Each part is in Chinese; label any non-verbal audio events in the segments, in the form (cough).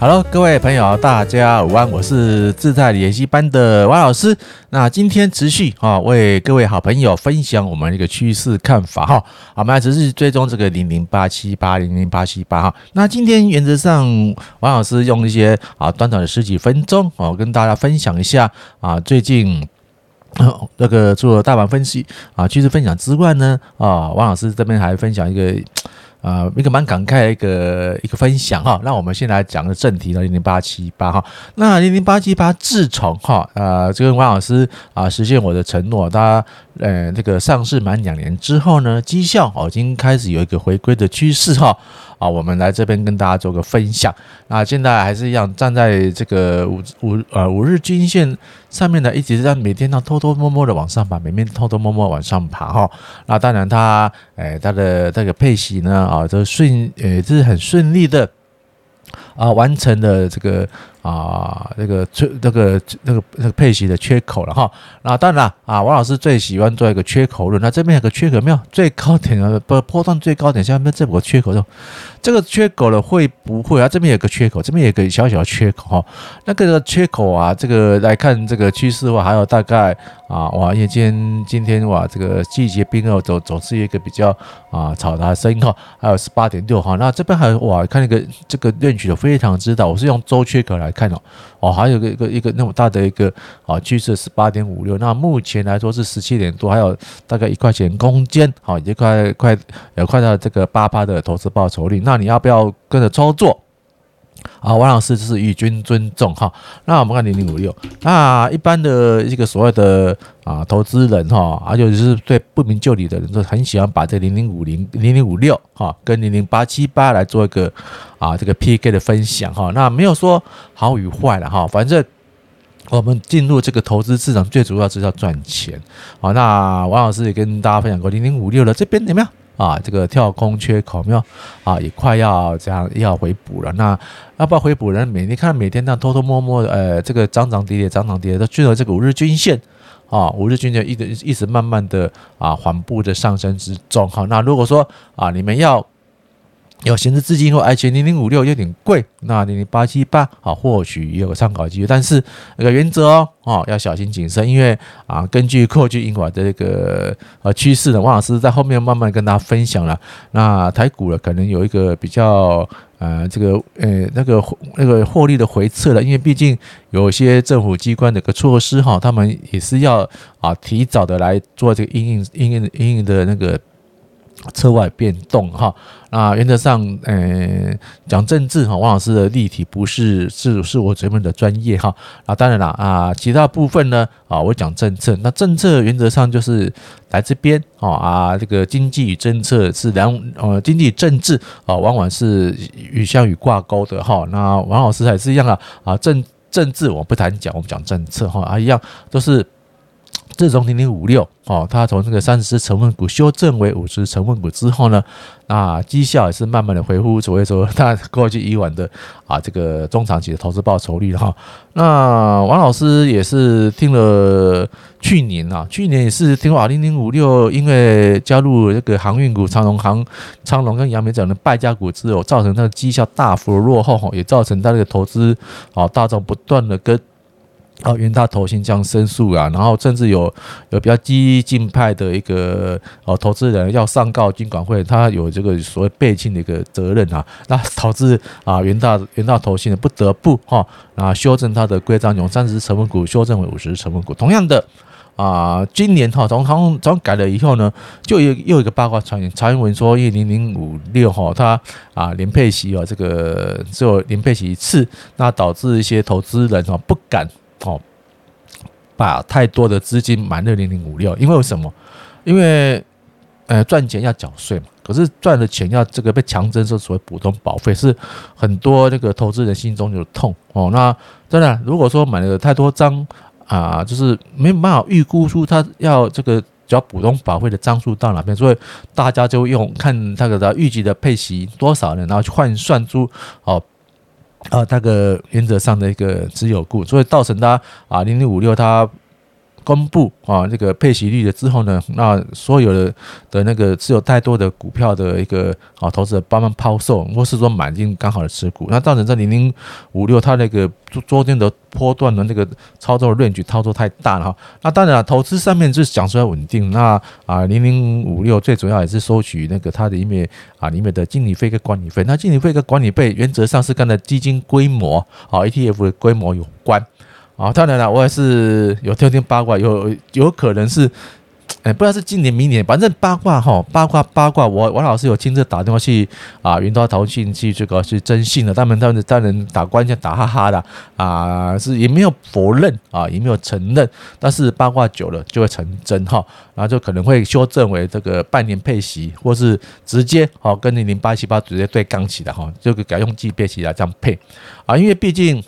Hello，各位朋友，大家午安，我是自在研习班的王老师。那今天持续啊，为各位好朋友分享我们一个趋势看法哈。我们来持续追踪这个零零八七八零零八七八哈。那今天原则上，王老师用一些啊短短的十几分钟哦，跟大家分享一下啊，最近那个做大盘分析啊趋势分享之外呢啊，王老师这边还分享一个。啊，一个蛮感慨的一个一个分享哈，那我们先来讲个正题呢零零八七八哈，那零零八七八自从哈呃这个王老师啊实现我的承诺，他呃这个上市满两年之后呢，绩效哦已经开始有一个回归的趋势哈。啊，我们来这边跟大家做个分享。那现在还是一样站在这个五五呃五日均线上面呢，一直在每天呢偷偷摸摸的往上爬，每天偷偷摸摸往上爬哈。那当然它，哎，它的这个配息呢，啊，都顺，呃，就是很顺利的啊，完成了这个。啊，那个缺那个那个那个配息的缺口了哈。那当然啊，王老师最喜欢做一个缺口论。那这边有个缺口没有？最高点啊，不波段最高点下面这个缺口的，这个缺口了会不会啊？这边有个缺口，这边有个小小的缺口哈。那个缺口啊，这个来看这个趋势的话，还有大概啊，哇，因为今天今天哇，这个季节冰哦，总总是一个比较啊嘈杂的声音哈。还有十八点六哈，那这边还有哇，看那个这个论据的非常知道，我是用周缺口来。看哦，哦，还有个一个一个那么大的一个啊趋势十八点五六，那目前来说是十七点多，还有大概一块钱空间，好，已经快快有快到这个八趴的投资报酬率，那你要不要跟着操作？啊，王老师就是与君尊重哈。那我们看零零五六，那一般的一个所谓的啊投资人哈，而且就是对不明就里的人，都很喜欢把这零零五零、零零五六哈跟零零八七八来做一个啊这个 PK 的分享哈。那没有说好与坏了哈，反正我们进入这个投资市场最主要是要赚钱。好，那王老师也跟大家分享过零零五六的这边有没有？啊，这个跳空缺口没有啊，也快要这样要回补了。那要不要回补呢？每你看每天这样偷偷摸摸的，呃，这个涨涨跌跌，涨涨跌跌，都去了这个五日均线啊，五日均线一直一直慢慢的啊缓步的上升之中。好，那如果说啊，你们要。有闲置资金或而且零零五六有点贵，那零零八七八啊，或许也有个参考机会，但是那个原则哦，哦要小心谨慎，因为啊，根据过去英法的这个呃趋势呢，王老师在后面慢慢跟大家分享了。那台股呢，可能有一个比较呃这个呃那个那个获利的回撤了，因为毕竟有些政府机关的个措施哈，他们也是要啊提早的来做这个因应因应因应的那个。侧外变动哈，那原则上，呃，讲政治哈，王老师的立体不是是是我这边的专业哈。啊，当然了啊，其他部分呢啊，我讲政策，那政策原则上就是来这边啊啊，这个经济与政策是两呃，经济政治啊，往往是与相与挂钩的哈。那王老师还是一样啊啊，政政治我不谈讲，我们讲政策哈啊，一样都是。自从零零五六哦，它从这个三十只成分股修正为五十成分股之后呢，那绩效也是慢慢的恢复，所以说它过去以往的啊这个中长期的投资报酬率哈。那王老师也是听了去年啊，去年也是听话零零五六，因为加入这个航运股长荣航、长荣跟杨明这样的败家股之后，造成它的绩效大幅的落后，也造成它这个投资啊大众不断的跟。哦，元大投信这样申诉啊，然后甚至有有比较激进派的一个哦投资人要上告金管会，他有这个所谓背信的一个责任啊，那导致啊元大元大投信呢不得不哈啊修正他的规章，从三十成分股修正为五十成分股。同样的啊，今年哈从从从改了以后呢，就又又一个八卦传言，传闻说一零零五六哈他啊连配息啊这个只有连配息一次，那导致一些投资人啊不敢。把太多的资金买了零零五六，因为什么？因为呃赚钱要缴税嘛，可是赚的钱要这个被强征收所谓普通保费，是很多这个投资人心中有痛哦。那当然，如果说买了太多张啊，就是没办法预估出他要这个缴普通保费的张数到哪边，所以大家就用看那个的预计的配息多少呢，然后去换算出哦。啊，那个原则上的一个持有股，所以造成他啊零零五六他公布啊这个配息率了之后呢，那所有的的那个持有太多的股票的一个啊投资者帮忙抛售，或是说买进刚好的持股，那造成这零零五六它那个昨天的波段的那个操作的 range 操作太大了哈。那当然了，投资上面就是讲出来稳定。那啊零零五六最主要也是收取那个它的里面啊里面的经理费跟管理费。那经理费跟管理费原则上是跟的基金规模啊 ETF 的规模有关。啊，当然了，我也是有听听八卦，有有可能是，哎，不知道是今年、明年，反正八卦哈，八卦八卦，我王老师有亲自打电话去啊，云端投信去这个去征信的，他们他们当然打官司打哈哈的啊，是也没有否认啊，也没有承认，但是八卦久了就会成真哈，然后就可能会修正为这个半年配息，或是直接哦跟零零八七八直接对杠起来哈，就改用季配息来这样配啊，因为毕竟。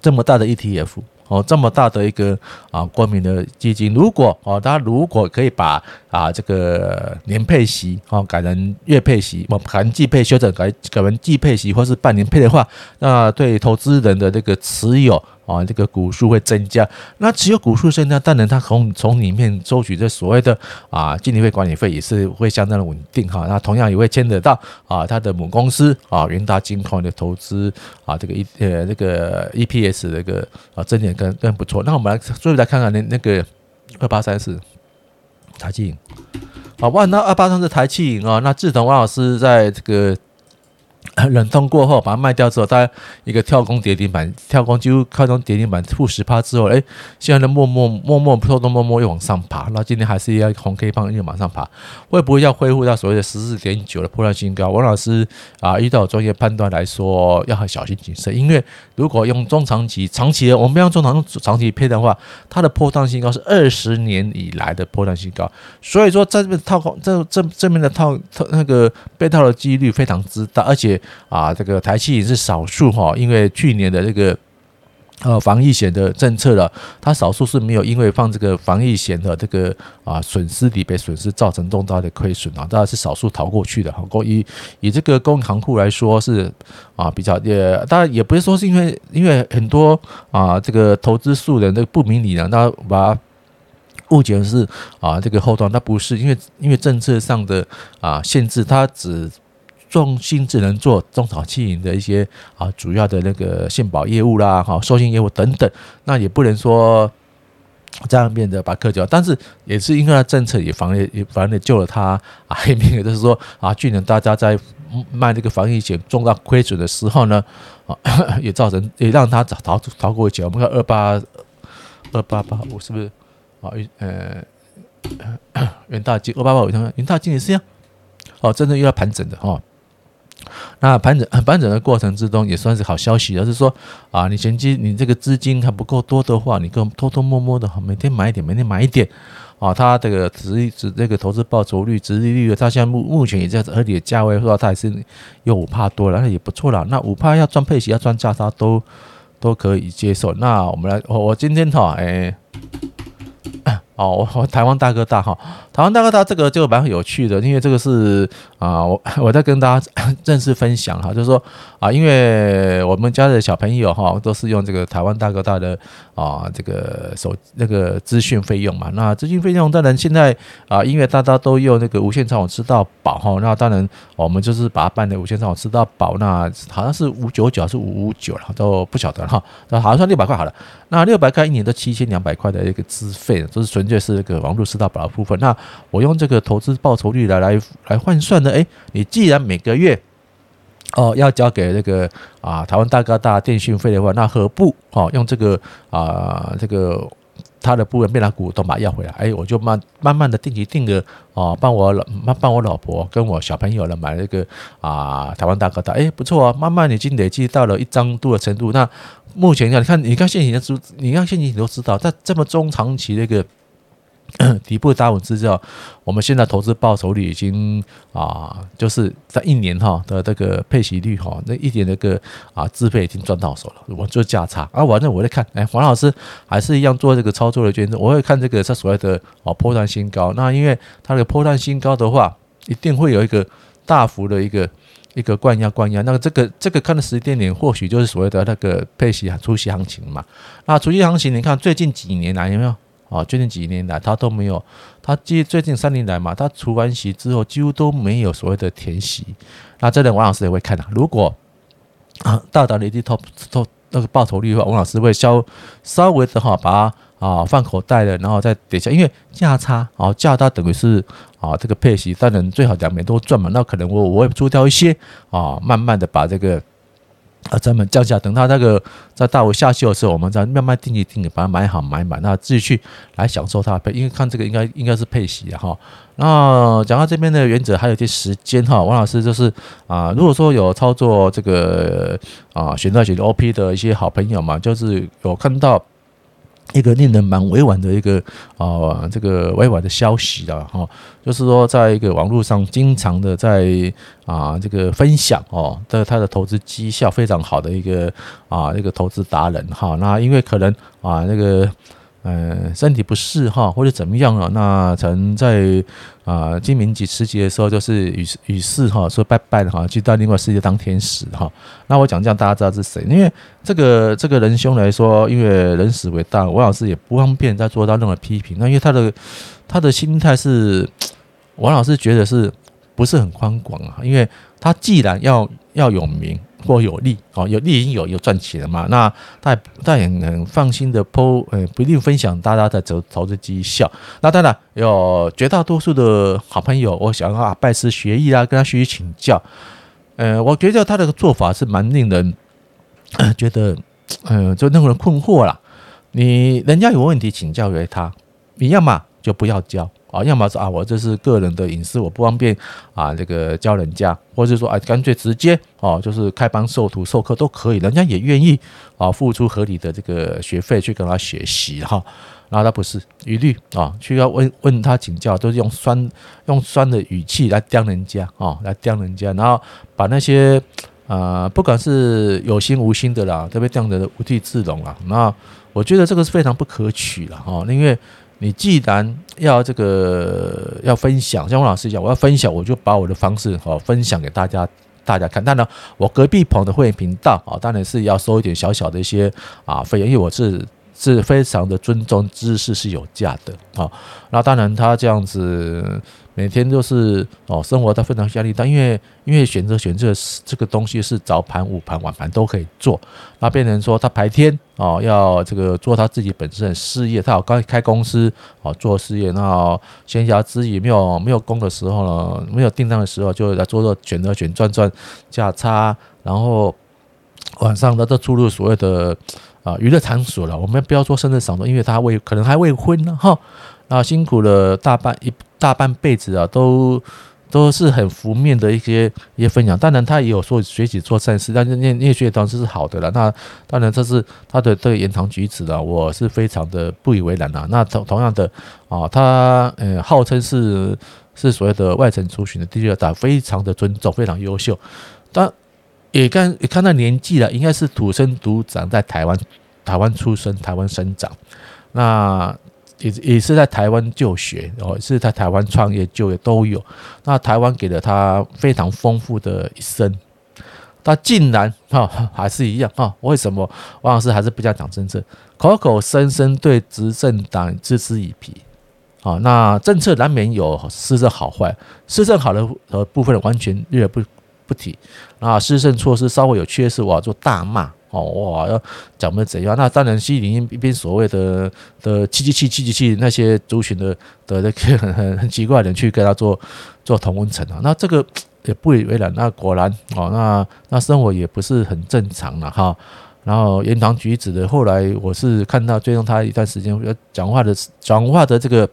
这么大的 ETF 哦，这么大的一个啊，国民的基金，如果哦，他如果可以把啊这个年配息哦改成月配息，我含季配修整改改成季配息，或是半年配的话，那对投资人的这个持有。啊，这个股数会增加，那只有股数增加，当然它从从里面收取这所谓的啊经理费、管理费也是会相当的稳定哈。那同样也会牵扯到啊它的母公司啊元大金矿的投资啊这个一呃这个 EPS 这个啊增点更更不错。那我们来最后来看看那那个二八三四台企银，好哇，那二八三四台气银啊，那自从王老师在这个。冷冻过后，把它卖掉之后，它一个跳空跌停板，跳空几乎跳空跌停板负十趴之后，哎，现在呢默默默默偷偷摸摸又往上爬，那今天还是要红 K 棒又往上爬，会不会要恢复到所谓的十四点九的波段新高？王老师啊，依照专业判断来说，要很小心谨慎，因为如果用中长期、长期的，我们不要中长长期配的话，它的波段新高是二十年以来的波段新高，所以说在这边套空，这这这边的套套那个被套的几率非常之大，而且。啊，这个台企也是少数哈，因为去年的这个呃防疫险的政策了，它少数是没有因为放这个防疫险的这个啊损失理赔损失造成重大的亏损啊，当然是少数逃过去的哈。以以这个公行库来说是啊比较也，当然也不是说是因为因为很多啊这个投资素人的不明理呢，那把误解是啊这个后端，那不是因为因为政策上的啊限制，它只。重心只能做中小企业的一些啊主要的那个信保业务啦，哈，授信业务等等，那也不能说这样变得把课缴，但是也是因为政策也防也也反正救了他啊，一 (laughs) 名也就是说啊，去年大家在卖这个防疫险重大亏损的时候呢，啊，(coughs) 也造成也让他逃逃逃过一劫。我们看二八二八八五是不是啊？呃，(coughs) 元大金二八八五，元大金也是一样，哦，真的又要盘整的哈。那盘整 (laughs) 盘整的过程之中也算是好消息，就是说啊，你前期你这个资金还不够多的话，你更偷偷摸摸的每天买一点，每天买一点啊。它这个殖殖这个投资报酬率、殖利率，它现在目目前也在合理的价位，说它也是有五帕多了，那也不错了。那五帕要赚配息，要赚价差都都可以接受。那我们来，我我今天哈，哎。哦，我台湾大哥大哈，台湾大哥大这个就蛮有趣的，因为这个是啊，我 (laughs) 我在跟大家 (coughs) 正式分享哈，就是说啊，因为我们家的小朋友哈都是用这个台湾大哥大的啊这个手那个资讯费用嘛，那资讯费用当然现在啊，因为大家都用那个无线上网吃到饱哈，那当然我们就是把它办的无线上网吃到饱，那好像是五九九还是五五九了，都不晓得哈，那好像算六百块好了，那六百块一年都七千两百块的一个资费，就是纯。粹是那个网络吃到饱的部分，那我用这个投资报酬率来来来换算的。诶，你既然每个月哦要交给那个啊台湾大哥大电讯费的话，那何不哦用这个啊这个他的部分变成股东把要回来？诶，我就慢慢慢的定期定额哦，帮我老帮我老婆跟我小朋友呢买了一个啊台湾大哥大，诶，不错啊，慢慢已经累积到了一张多的程度。那目前你看，你看现行的知，你看现行你都知道，在这么中长期的一个。(coughs) 底部打稳之后，我们现在投资报酬率已经啊，就是在一年哈的这个配息率哈，那一点那个啊资费已经赚到手了。我做价差啊，反正我在看，哎，黄老师还是一样做这个操作的决定。我会看这个它所谓的啊波段新高。那因为它的波段新高的话，一定会有一个大幅的一个一个灌压灌压。那个这个这个看的时间点，或许就是所谓的那个配息除息行情嘛。那除息行情，你看最近几年来有没有？啊，最近几年来他都没有，他最最近三年来嘛，他除完息之后几乎都没有所谓的填息。那这点王老师也会看的，如果啊大胆的低投投那个报酬率的话，王老师会稍稍微的哈把它啊放口袋的，然后再等一下，因为价差啊价差等于是啊这个配息，当然最好两边都赚嘛，那可能我我会出掉一些啊，慢慢的把这个。啊，咱们降价，等到那个在大幅下修的时候，我们再慢慢定一定，把它买好买满，那自己去来享受它配，因为看这个应该应该是配息的哈。那讲到这边的原则，还有一些时间哈，王老师就是啊，如果说有操作这个啊选择选择 OP 的一些好朋友嘛，就是有看到。一个令人蛮委婉的一个啊，这个委婉的消息了哈，就是说，在一个网络上经常的在啊这个分享哦，的他的投资绩效非常好的一个啊一个投资达人哈，那因为可能啊那个。嗯，身体不适哈，或者怎么样啊？那曾在啊清明节时节的时候，就是与与世哈说拜拜哈，去到另外世界当天使哈。那我讲这样，大家知道是谁？因为这个这个仁兄来说，因为人死为大，王老师也不方便再做到任何批评。那因为他的他的心态是，王老师觉得是不是很宽广啊？因为他既然要要有名。或有利哦，有利已经有有赚钱了嘛？那他他也很放心的 po，呃，不一定分享大家的投投资绩效。那当然有绝大多数的好朋友，我想啊拜师学艺啊，跟他学习请教。呃，我觉得他的做法是蛮令人 (coughs) 觉得，呃，就那种人困惑了。你人家有问题请教于他，你要么就不要教。啊，要么说啊，我这是个人的隐私，我不方便啊，这个教人家，或者是说啊，干脆直接哦，就是开班授徒授课都可以，人家也愿意啊，付出合理的这个学费去跟他学习哈。然后他不是一律啊，去要问问他请教，都是用酸用酸的语气来刁人家啊，来刁人家，然后把那些啊，不管是有心无心的啦，都被刁的无地自容啊。那我觉得这个是非常不可取了哈，因为。你既然要这个要分享，像王老师一样，我要分享，我就把我的方式哈分享给大家，大家看。当然，我隔壁棚的会员频道啊，当然是要收一点小小的一些啊费用，因为我是是非常的尊重知识是有价的啊。那当然，他这样子。每天都是哦，生活都非常压力大，因为因为选择选择这个东西是早盘、午盘、晚盘都可以做。那变成说他白天哦要这个做他自己本身的事业，他有刚开公司哦做事业，那闲暇之余没有没有工的时候呢，没有订单的时候，就来做做选择选赚赚价差，然后晚上他都出入所谓的啊娱乐场所了。我们不要说深圳场所，因为他未可能还未婚呢哈。那辛苦了大半一。大半辈子啊，都都是很负面的一些一些分享。当然，他也有说学习做善事，但是念念学当然是好的了。那当然，这是他的这个言谈举止啊，我是非常的不以为然啊。那同同样的啊，他呃号称是是所谓的外省出巡的第二代，非常的尊重，非常优秀。但也看也看到年纪了，应该是土生土长在台湾，台湾出生，台湾生长。那。也也是在台湾就学哦，是在台湾创业就业都有。那台湾给了他非常丰富的一生，他竟然哈还是一样哈？为什么王老师还是不讲讲政策，口口声声对执政党嗤之以鼻？啊，那政策难免有施政好坏，施政好的呃部分完全略不不提，那，施政措施稍微有缺失，我要做大骂。哦哇，要讲的怎样？那当然，西里一边所谓的的七七七七七七那些族群的的那个很很很奇怪的人去跟他做做同温层啊，那这个也不以为然。那果然哦，那那生活也不是很正常了哈。然后言谈举止的，后来我是看到追踪他一段时间，讲话的讲话的这个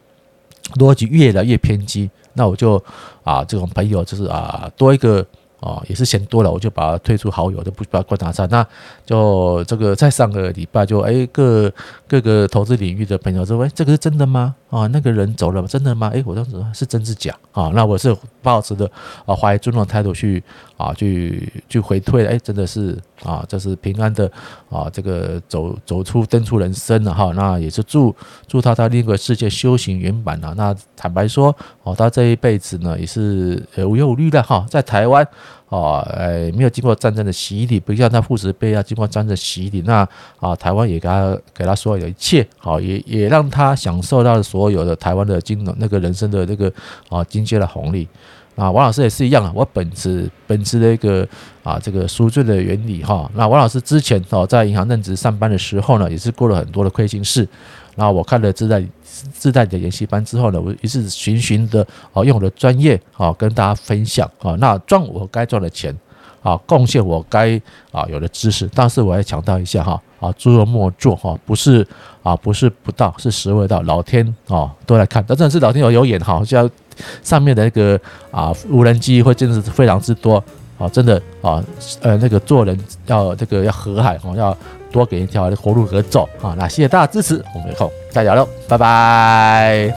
逻辑越来越偏激，那我就啊，这种朋友就是啊，多一个。哦，也是嫌多了，我就把它退出好友，就不把它观察上。那就这个在上个礼拜就哎各各个投资领域的朋友说，哎，这个是真的吗？啊，那个人走了，真的吗？哎，我当时是真是假啊？那我是抱持的啊怀疑尊重态度去啊去去回退，哎，真的是啊，这是平安的啊，这个走走出登出人生了哈。那也是祝祝他在另一个世界修行圆满了。那坦白说，哦，他这一辈子呢也是呃无忧无虑的哈，在台湾。哦，呃，没有经过战争的洗礼，不像他父执辈要经过战争的洗礼，那啊，台湾也给他给他所有的一切，好，也也让他享受到所有的台湾的金融那个人生的那个啊经济的红利。啊，王老师也是一样啊，我本职本职的一个啊这个赎罪的原理哈。那王老师之前哦在银行任职上班的时候呢，也是过了很多的亏心事。然后我看了自带自在的研习班之后呢，我一直循循的啊，用我的专业啊跟大家分享啊，那赚我该赚的钱啊，贡献我该啊有的知识。但是我要强调一下哈啊，诸恶莫作哈，不是啊不是不到，是时未到，老天啊都来看，但真的是老天有有眼哈，像上面的那个啊无人机会真的是非常之多啊，真的啊呃那个做人要这个要和蔼哈要。多给一条活路可走啊！那谢谢大家支持，我们以后再聊喽，拜拜。